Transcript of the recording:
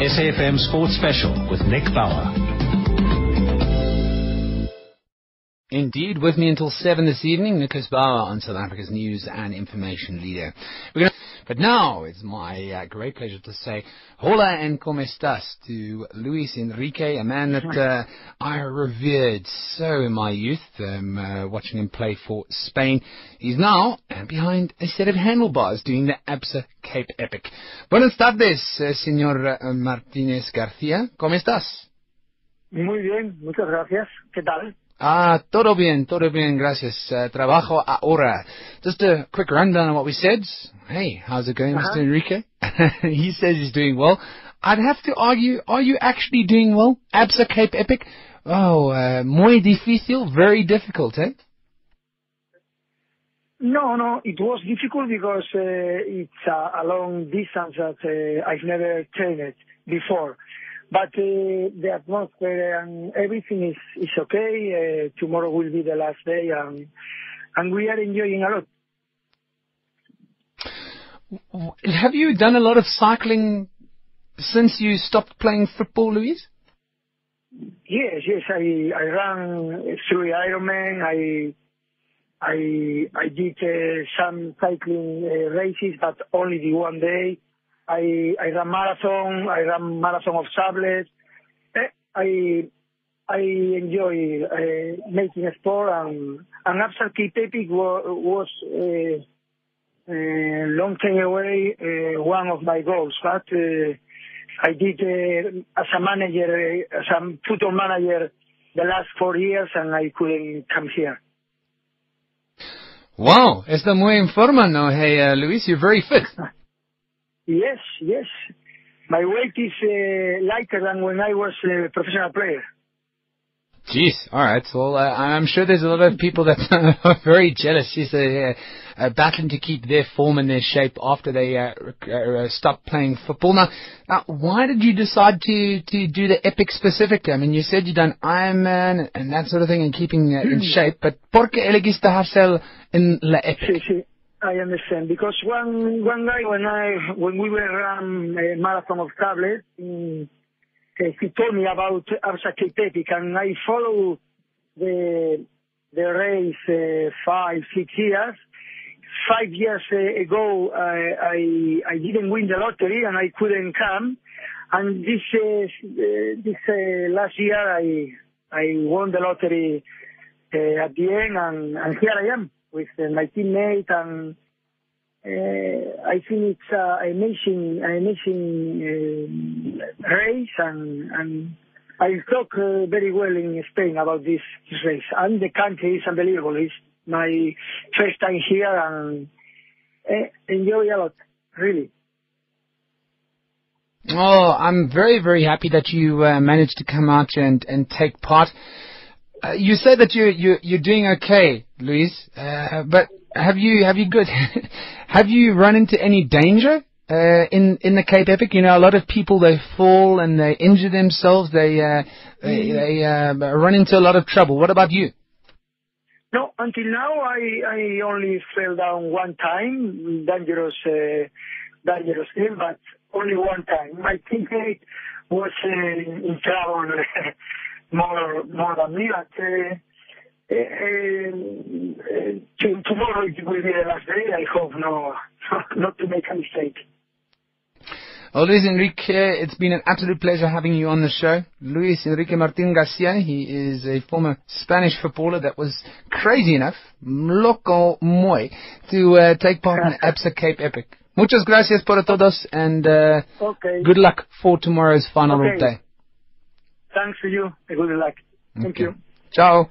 SAFM Sports Special with Nick Bauer. Indeed, with me until 7 this evening, Nicholas Bauer on South Africa's news and information leader. Gonna, but now it's my uh, great pleasure to say hola and como estas to Luis Enrique, a man that uh, I revered so in my youth, um, uh, watching him play for Spain. He's now behind a set of handlebars doing the ABSA Cape Epic. Buenas tardes, eh, señor uh, Martínez García. ¿Cómo estás? Muy bien, muchas gracias. ¿Qué tal? Ah, todo bien, todo bien, gracias. Uh, trabajo ahora. Just a quick rundown on what we said. Hey, how's it going, uh-huh. Mr. Enrique? he says he's doing well. I'd have to argue, are you actually doing well? Absa Cape Epic? Oh, uh, muy difícil, very difficult, eh? No, no, it was difficult because uh, it's a, a long distance that uh, I've never trained before. But uh, the atmosphere and everything is, is okay. Uh, tomorrow will be the last day, and, and we are enjoying a lot. Have you done a lot of cycling since you stopped playing football, Luis? Yes, yes. I I ran through Ironman. I I I did uh, some cycling uh, races, but only the one day. I I run marathon. I run marathon of Sables. Eh, I I enjoy uh, making a sport and and Cape Epic was, was uh, long time away uh, one of my goals. But uh, I did uh, as a manager, as a football manager, the last four years, and I couldn't come here. Wow, está muy en forma, ¿no? Hey, uh, Luis, you're very fit. Yes, yes. My weight is uh, lighter than when I was a professional player. Jeez, all right. Well, uh, I'm sure there's a lot of people that are very jealous. She's uh, uh, battling to keep their form and their shape after they uh, uh, stop playing football. Now, now, why did you decide to to do the epic specifically? I mean, you said you done Ironman and that sort of thing and keeping uh, in shape, but ¿por qué elegiste hacer en la epic? Sí, sí. I understand. Because one one guy when I when we were run a marathon of Sables, um, he told me about Cape and I follow the the race uh, five six years. Five years uh, ago, I, I I didn't win the lottery and I couldn't come, and this uh, this uh, last year I I won the lottery uh, at the end, and, and here I am with uh, my teammate and uh, I think it's an amazing, amazing uh, race and, and I talk very well in Spain about this, this race. And the country is unbelievable. It's my first time here and uh, enjoy a lot, really. Oh, I'm very, very happy that you uh, managed to come out and, and take part. Uh, you said that you you you're doing okay, Luis. Uh, but have you have you good? have you run into any danger uh, in in the Cape Epic? You know, a lot of people they fall and they injure themselves. They uh, they, mm. they uh, run into a lot of trouble. What about you? No, until now I I only fell down one time, dangerous uh, dangerous thing, but only one time. My teammate was uh, in trouble more more than me, but uh, uh, uh, tomorrow it will be the last day. I hope no, not to make a mistake. Well, Luis Enrique, it's been an absolute pleasure having you on the show. Luis Enrique Martin Garcia, he is a former Spanish footballer that was crazy enough, loco muy, to uh, take part in the ABSA Cape Epic. Muchas gracias por todos and uh, okay. good luck for tomorrow's final okay. day. Thanks to you. And good luck. Thank you. Ciao.